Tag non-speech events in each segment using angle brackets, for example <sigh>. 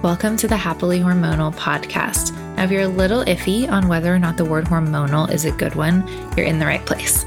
Welcome to the Happily Hormonal podcast. Now, if you're a little iffy on whether or not the word hormonal is a good one, you're in the right place.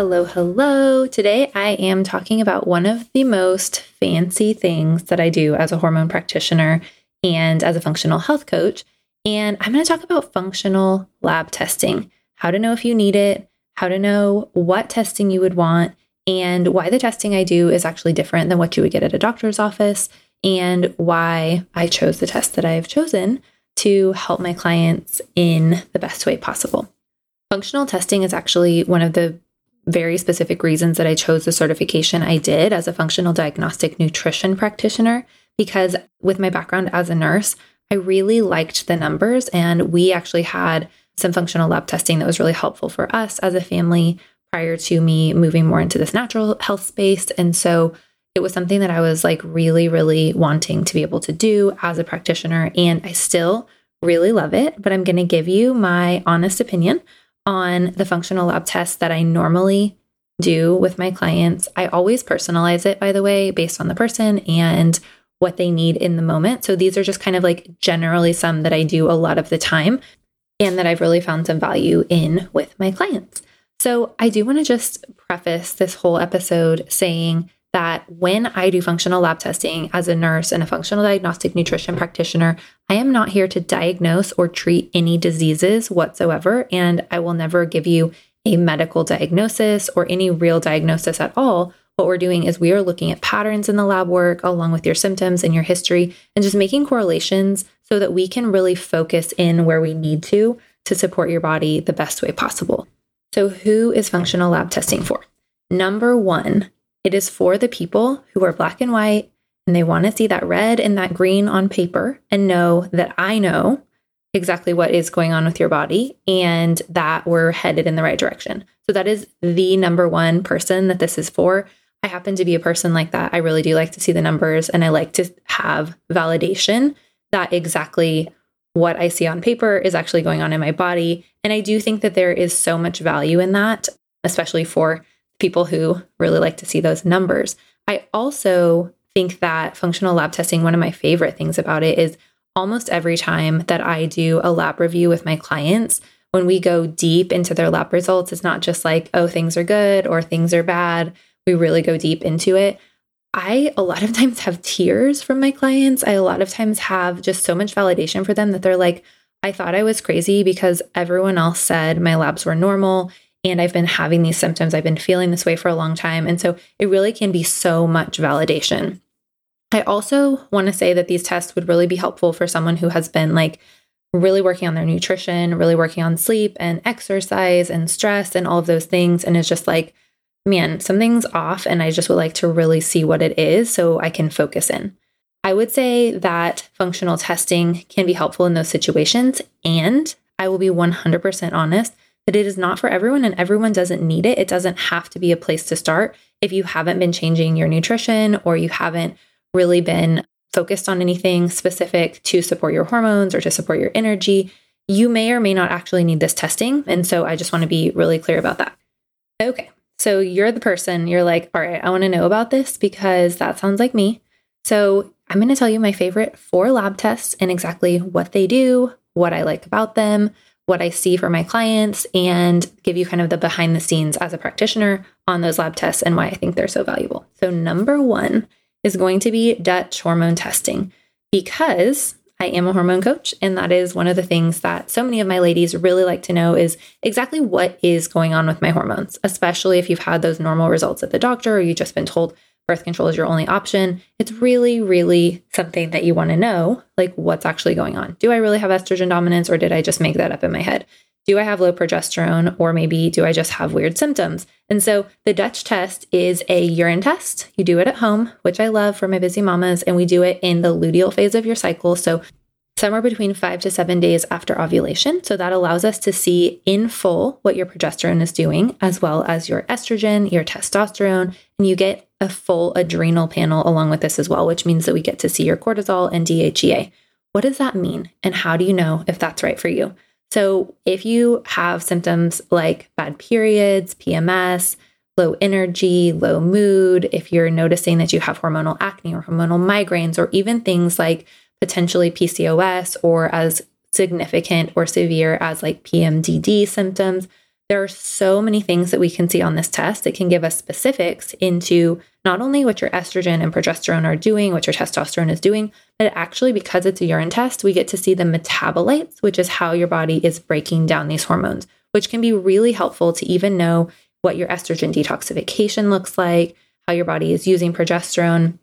Hello, hello. Today I am talking about one of the most fancy things that I do as a hormone practitioner and as a functional health coach. And I'm going to talk about functional lab testing how to know if you need it, how to know what testing you would want, and why the testing I do is actually different than what you would get at a doctor's office, and why I chose the test that I have chosen to help my clients in the best way possible. Functional testing is actually one of the very specific reasons that I chose the certification I did as a functional diagnostic nutrition practitioner because with my background as a nurse, I really liked the numbers and we actually had some functional lab testing that was really helpful for us as a family prior to me moving more into this natural health space. And so it was something that I was like really, really wanting to be able to do as a practitioner. And I still really love it, but I'm going to give you my honest opinion on the functional lab test that I normally do with my clients. I always personalize it, by the way, based on the person and what they need in the moment. So these are just kind of like generally some that I do a lot of the time and that I've really found some value in with my clients. So I do want to just preface this whole episode saying that when I do functional lab testing as a nurse and a functional diagnostic nutrition practitioner, I am not here to diagnose or treat any diseases whatsoever. And I will never give you a medical diagnosis or any real diagnosis at all. What we're doing is we are looking at patterns in the lab work along with your symptoms and your history and just making correlations so that we can really focus in where we need to to support your body the best way possible. So, who is functional lab testing for? Number one, it is for the people who are black and white and they want to see that red and that green on paper and know that I know exactly what is going on with your body and that we're headed in the right direction. So that is the number one person that this is for. I happen to be a person like that. I really do like to see the numbers and I like to have validation that exactly what I see on paper is actually going on in my body. And I do think that there is so much value in that, especially for people who really like to see those numbers. I also think that functional lab testing, one of my favorite things about it is almost every time that I do a lab review with my clients, when we go deep into their lab results, it's not just like, oh, things are good or things are bad. We really go deep into it. I a lot of times have tears from my clients. I a lot of times have just so much validation for them that they're like, I thought I was crazy because everyone else said my labs were normal and I've been having these symptoms. I've been feeling this way for a long time. And so it really can be so much validation. I also want to say that these tests would really be helpful for someone who has been like really working on their nutrition, really working on sleep and exercise and stress and all of those things. And it's just like, man, something's off. And I just would like to really see what it is so I can focus in. I would say that functional testing can be helpful in those situations. And I will be 100% honest that it is not for everyone and everyone doesn't need it. It doesn't have to be a place to start if you haven't been changing your nutrition or you haven't really been focused on anything specific to support your hormones or to support your energy. You may or may not actually need this testing. And so I just want to be really clear about that. Okay. So you're the person, you're like, all right, I want to know about this because that sounds like me. So I'm going to tell you my favorite four lab tests and exactly what they do, what I like about them, what I see for my clients and give you kind of the behind the scenes as a practitioner on those lab tests and why I think they're so valuable. So, number one is going to be Dutch hormone testing because I am a hormone coach, and that is one of the things that so many of my ladies really like to know is exactly what is going on with my hormones, especially if you've had those normal results at the doctor or you've just been told birth control is your only option. It's really, really something that you want to know like what's actually going on. Do I really have estrogen dominance or did I just make that up in my head? Do I have low progesterone or maybe do I just have weird symptoms? And so the Dutch test is a urine test. You do it at home, which I love for my busy mamas, and we do it in the luteal phase of your cycle. So somewhere between five to seven days after ovulation. So that allows us to see in full what your progesterone is doing, as well as your estrogen, your testosterone, and you get a full adrenal panel along with this as well, which means that we get to see your cortisol and DHEA. What does that mean? And how do you know if that's right for you? So, if you have symptoms like bad periods, PMS, low energy, low mood, if you're noticing that you have hormonal acne or hormonal migraines, or even things like potentially PCOS or as significant or severe as like PMDD symptoms, there are so many things that we can see on this test that can give us specifics into not only what your estrogen and progesterone are doing, what your testosterone is doing, but actually, because it's a urine test, we get to see the metabolites, which is how your body is breaking down these hormones, which can be really helpful to even know what your estrogen detoxification looks like, how your body is using progesterone.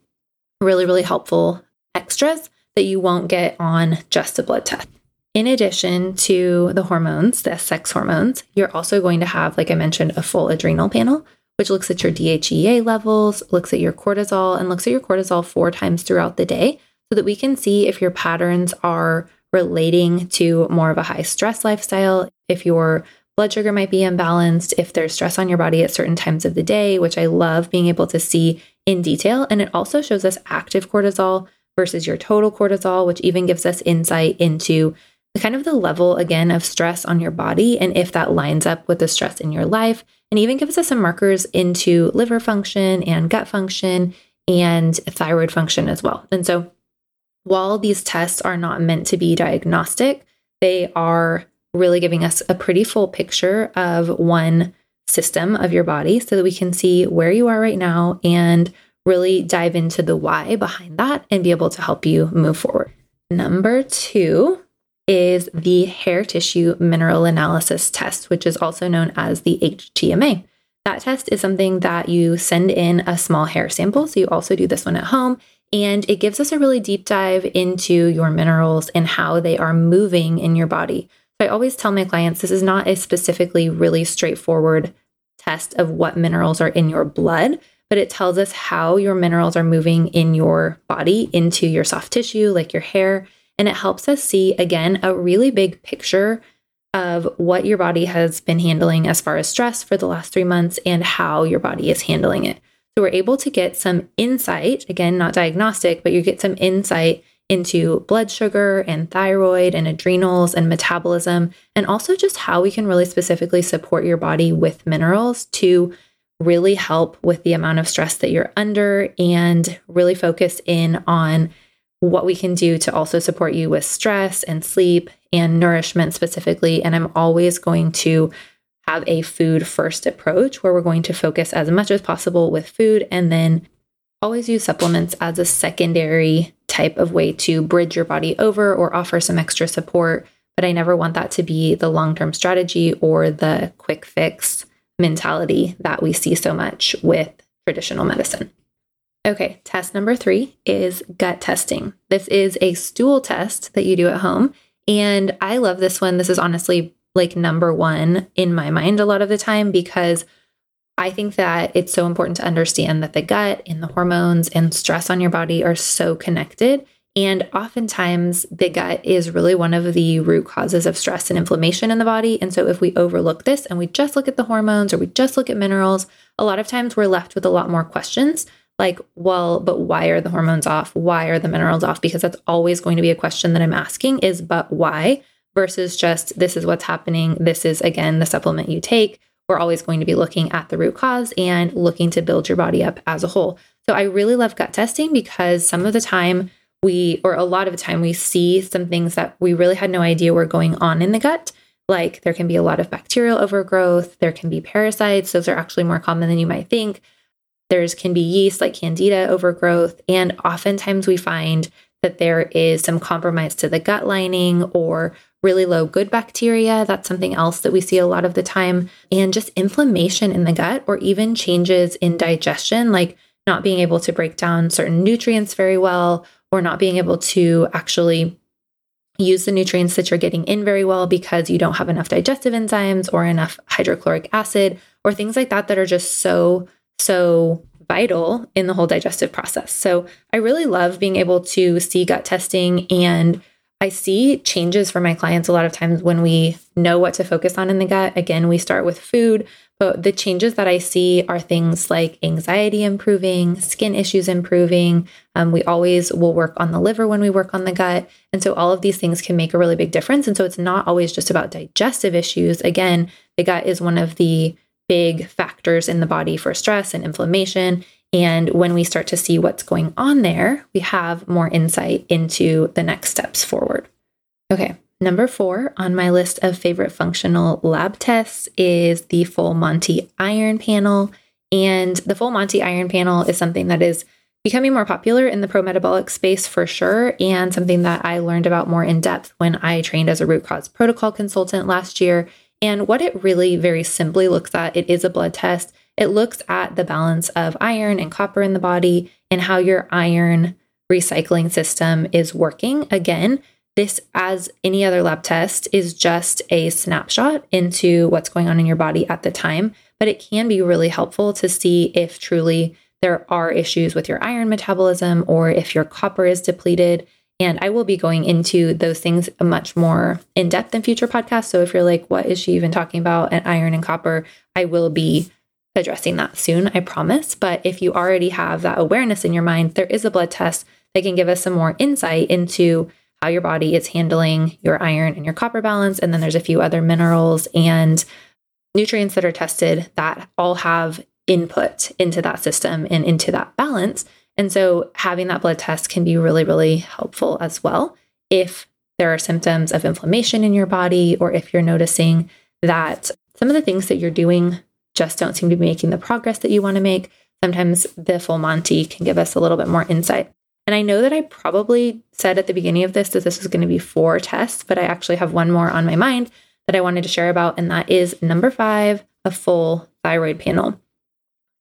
Really, really helpful extras that you won't get on just a blood test. In addition to the hormones, the sex hormones, you're also going to have, like I mentioned, a full adrenal panel, which looks at your DHEA levels, looks at your cortisol, and looks at your cortisol four times throughout the day so that we can see if your patterns are relating to more of a high stress lifestyle, if your blood sugar might be imbalanced, if there's stress on your body at certain times of the day, which I love being able to see in detail. And it also shows us active cortisol versus your total cortisol, which even gives us insight into kind of the level again of stress on your body and if that lines up with the stress in your life, and even gives us some markers into liver function and gut function and thyroid function as well. And so, while these tests are not meant to be diagnostic, they are really giving us a pretty full picture of one system of your body so that we can see where you are right now and really dive into the why behind that and be able to help you move forward. Number two is the hair tissue mineral analysis test, which is also known as the HTMA. That test is something that you send in a small hair sample. So you also do this one at home. And it gives us a really deep dive into your minerals and how they are moving in your body. So I always tell my clients this is not a specifically really straightforward test of what minerals are in your blood, but it tells us how your minerals are moving in your body into your soft tissue, like your hair. And it helps us see, again, a really big picture of what your body has been handling as far as stress for the last three months and how your body is handling it. So we're able to get some insight, again, not diagnostic, but you get some insight into blood sugar and thyroid and adrenals and metabolism, and also just how we can really specifically support your body with minerals to really help with the amount of stress that you're under and really focus in on what we can do to also support you with stress and sleep and nourishment specifically. And I'm always going to have a food first approach where we're going to focus as much as possible with food and then always use supplements as a secondary type of way to bridge your body over or offer some extra support. But I never want that to be the long term strategy or the quick fix mentality that we see so much with traditional medicine. Okay, test number three is gut testing. This is a stool test that you do at home. And I love this one. This is honestly like number one in my mind a lot of the time because I think that it's so important to understand that the gut and the hormones and stress on your body are so connected. And oftentimes, the gut is really one of the root causes of stress and inflammation in the body. And so, if we overlook this and we just look at the hormones or we just look at minerals, a lot of times we're left with a lot more questions like, well, but why are the hormones off? Why are the minerals off? Because that's always going to be a question that I'm asking is, but why? Versus just, this is what's happening. This is, again, the supplement you take. We're always going to be looking at the root cause and looking to build your body up as a whole. So, I really love gut testing because some of the time, we, or a lot of the time, we see some things that we really had no idea were going on in the gut. Like there can be a lot of bacterial overgrowth, there can be parasites. Those are actually more common than you might think. There's can be yeast like candida overgrowth. And oftentimes we find that there is some compromise to the gut lining or really low good bacteria. That's something else that we see a lot of the time. And just inflammation in the gut or even changes in digestion, like not being able to break down certain nutrients very well or not being able to actually use the nutrients that you're getting in very well because you don't have enough digestive enzymes or enough hydrochloric acid or things like that that are just so, so vital in the whole digestive process. So I really love being able to see gut testing and I see changes for my clients a lot of times when we know what to focus on in the gut. Again, we start with food, but the changes that I see are things like anxiety improving, skin issues improving. Um, we always will work on the liver when we work on the gut. And so all of these things can make a really big difference. And so it's not always just about digestive issues. Again, the gut is one of the big factors in the body for stress and inflammation. And when we start to see what's going on there, we have more insight into the next steps forward. Okay, number four on my list of favorite functional lab tests is the Full Monty Iron Panel. And the Full Monty Iron Panel is something that is becoming more popular in the pro metabolic space for sure, and something that I learned about more in depth when I trained as a root cause protocol consultant last year. And what it really very simply looks at, it is a blood test. It looks at the balance of iron and copper in the body and how your iron recycling system is working. Again, this, as any other lab test, is just a snapshot into what's going on in your body at the time, but it can be really helpful to see if truly there are issues with your iron metabolism or if your copper is depleted. And I will be going into those things much more in depth in future podcasts. So if you're like, what is she even talking about at iron and copper? I will be addressing that soon, I promise. But if you already have that awareness in your mind, there is a blood test that can give us some more insight into how your body is handling your iron and your copper balance. And then there's a few other minerals and nutrients that are tested that all have input into that system and into that balance. And so having that blood test can be really, really helpful as well if there are symptoms of inflammation in your body or if you're noticing that some of the things that you're doing just don't seem to be making the progress that you want to make. Sometimes the full Monty can give us a little bit more insight. And I know that I probably said at the beginning of this that this was going to be four tests, but I actually have one more on my mind that I wanted to share about, and that is number five, a full thyroid panel.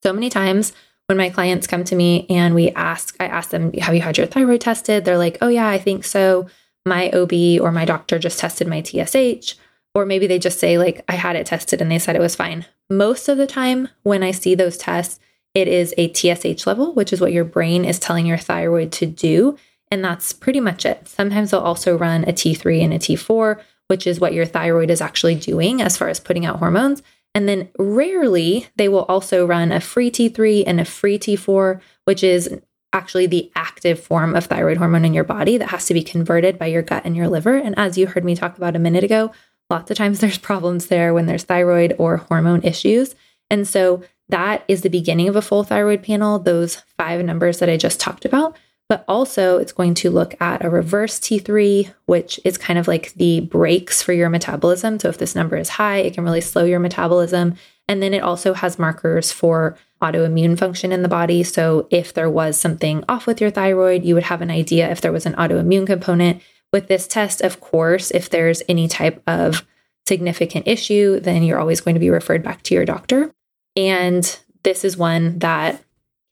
So many times when my clients come to me and we ask, I ask them, Have you had your thyroid tested? They're like, Oh, yeah, I think so. My OB or my doctor just tested my TSH. Or maybe they just say, like, I had it tested and they said it was fine. Most of the time, when I see those tests, it is a TSH level, which is what your brain is telling your thyroid to do. And that's pretty much it. Sometimes they'll also run a T3 and a T4, which is what your thyroid is actually doing as far as putting out hormones. And then rarely they will also run a free T3 and a free T4, which is actually the active form of thyroid hormone in your body that has to be converted by your gut and your liver. And as you heard me talk about a minute ago, lots of times <laughs> there's problems there when there's thyroid or hormone issues. And so that is the beginning of a full thyroid panel, those five numbers that I just talked about. But also, it's going to look at a reverse T3, which is kind of like the brakes for your metabolism. So, if this number is high, it can really slow your metabolism. And then it also has markers for autoimmune function in the body. So, if there was something off with your thyroid, you would have an idea if there was an autoimmune component. With this test, of course, if there's any type of significant issue, then you're always going to be referred back to your doctor. And this is one that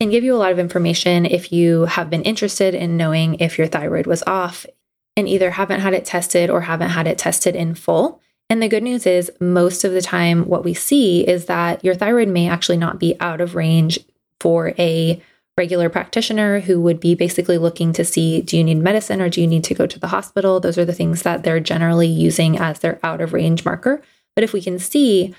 can give you a lot of information if you have been interested in knowing if your thyroid was off and either haven't had it tested or haven't had it tested in full. And the good news is, most of the time, what we see is that your thyroid may actually not be out of range for a regular practitioner who would be basically looking to see do you need medicine or do you need to go to the hospital? Those are the things that they're generally using as their out of range marker. But if we can see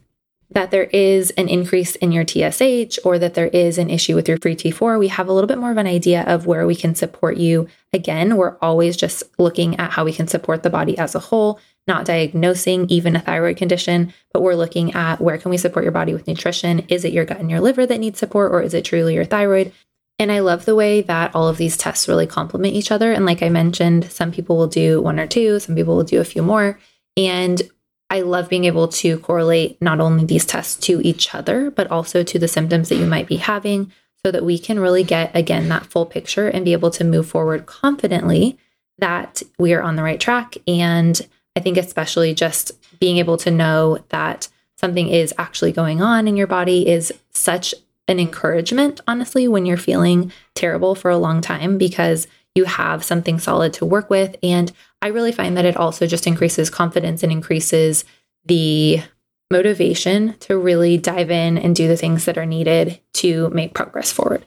that there is an increase in your TSH or that there is an issue with your free T4, we have a little bit more of an idea of where we can support you. Again, we're always just looking at how we can support the body as a whole, not diagnosing even a thyroid condition, but we're looking at where can we support your body with nutrition? Is it your gut and your liver that needs support or is it truly your thyroid? And I love the way that all of these tests really complement each other. And like I mentioned, some people will do one or two, some people will do a few more. And I love being able to correlate not only these tests to each other, but also to the symptoms that you might be having so that we can really get, again, that full picture and be able to move forward confidently that we are on the right track. And I think, especially just being able to know that something is actually going on in your body is such an encouragement, honestly, when you're feeling terrible for a long time because you have something solid to work with. And I really find that it also just increases confidence and increases the motivation to really dive in and do the things that are needed to make progress forward.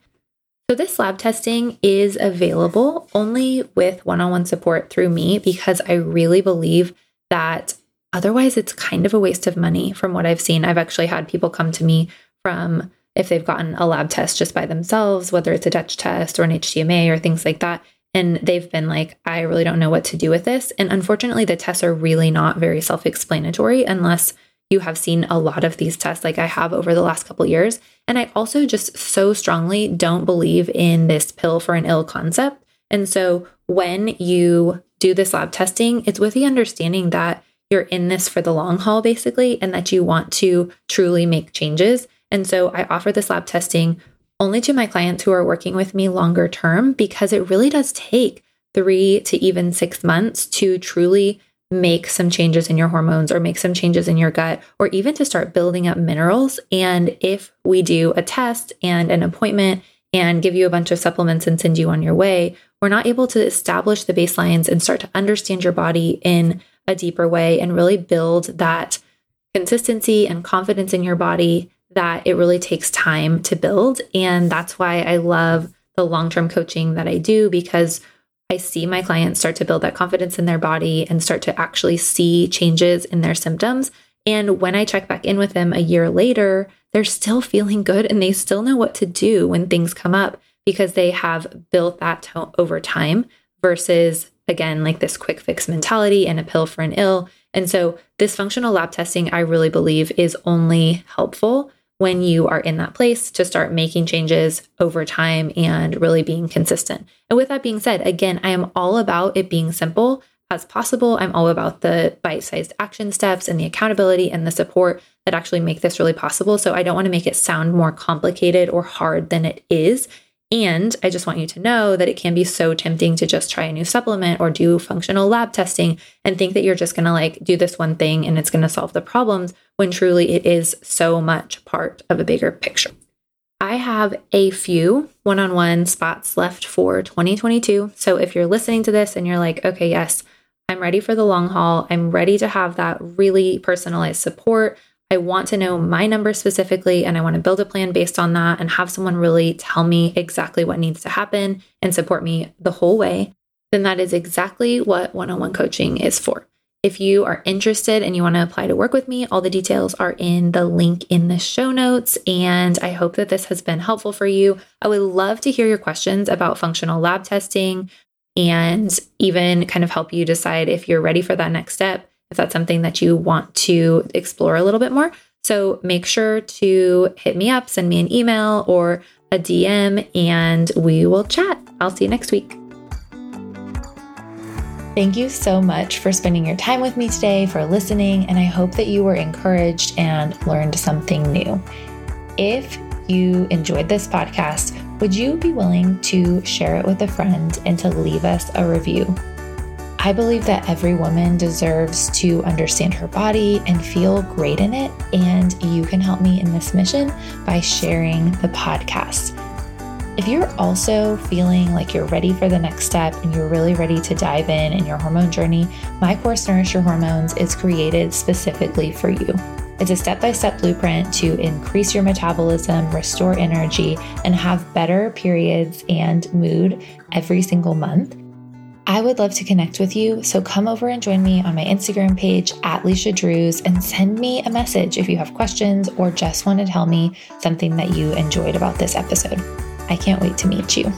So, this lab testing is available only with one on one support through me because I really believe that otherwise it's kind of a waste of money from what I've seen. I've actually had people come to me from if they've gotten a lab test just by themselves, whether it's a Dutch test or an HTMA or things like that. And they've been like, I really don't know what to do with this. And unfortunately, the tests are really not very self explanatory unless you have seen a lot of these tests like I have over the last couple years. And I also just so strongly don't believe in this pill for an ill concept. And so when you do this lab testing, it's with the understanding that you're in this for the long haul, basically, and that you want to truly make changes. And so I offer this lab testing only to my clients who are working with me longer term because it really does take three to even six months to truly make some changes in your hormones or make some changes in your gut or even to start building up minerals. And if we do a test and an appointment and give you a bunch of supplements and send you on your way, we're not able to establish the baselines and start to understand your body in a deeper way and really build that consistency and confidence in your body that it really takes time to build. And that's why I love the long term coaching that I do because I see my clients start to build that confidence in their body and start to actually see changes in their symptoms. And when I check back in with them a year later, they're still feeling good and they still know what to do when things come up because they have built that over time versus, again, like this quick fix mentality and a pill for an ill. And so, this functional lab testing, I really believe, is only helpful when you are in that place to start making changes over time and really being consistent. And with that being said, again, I am all about it being simple as possible. I'm all about the bite sized action steps and the accountability and the support that actually make this really possible. So I don't want to make it sound more complicated or hard than it is. And I just want you to know that it can be so tempting to just try a new supplement or do functional lab testing and think that you're just going to like do this one thing and it's going to solve the problems when truly it is so much part of a bigger picture. I have a few one on one spots left for 2022. So if you're listening to this and you're like, okay, yes, I'm ready for the long haul, I'm ready to have that really personalized support. I want to know my numbers specifically and I want to build a plan based on that and have someone really tell me exactly what needs to happen and support me the whole way, then that is exactly what one on one coaching is for. If you are interested and you want to apply to work with me, all the details are in the link in the show notes. And I hope that this has been helpful for you. I would love to hear your questions about functional lab testing and even kind of help you decide if you're ready for that next step if that's something that you want to explore a little bit more. So make sure to hit me up, send me an email or a DM, and we will chat. I'll see you next week. Thank you so much for spending your time with me today, for listening, and I hope that you were encouraged and learned something new. If you enjoyed this podcast, would you be willing to share it with a friend and to leave us a review? I believe that every woman deserves to understand her body and feel great in it. And you can help me in this mission by sharing the podcast. If you're also feeling like you're ready for the next step and you're really ready to dive in in your hormone journey, my course Nourish Your Hormones is created specifically for you. It's a step by step blueprint to increase your metabolism, restore energy, and have better periods and mood every single month. I would love to connect with you, so come over and join me on my Instagram page at Leisha Drews and send me a message if you have questions or just want to tell me something that you enjoyed about this episode. I can't wait to meet you.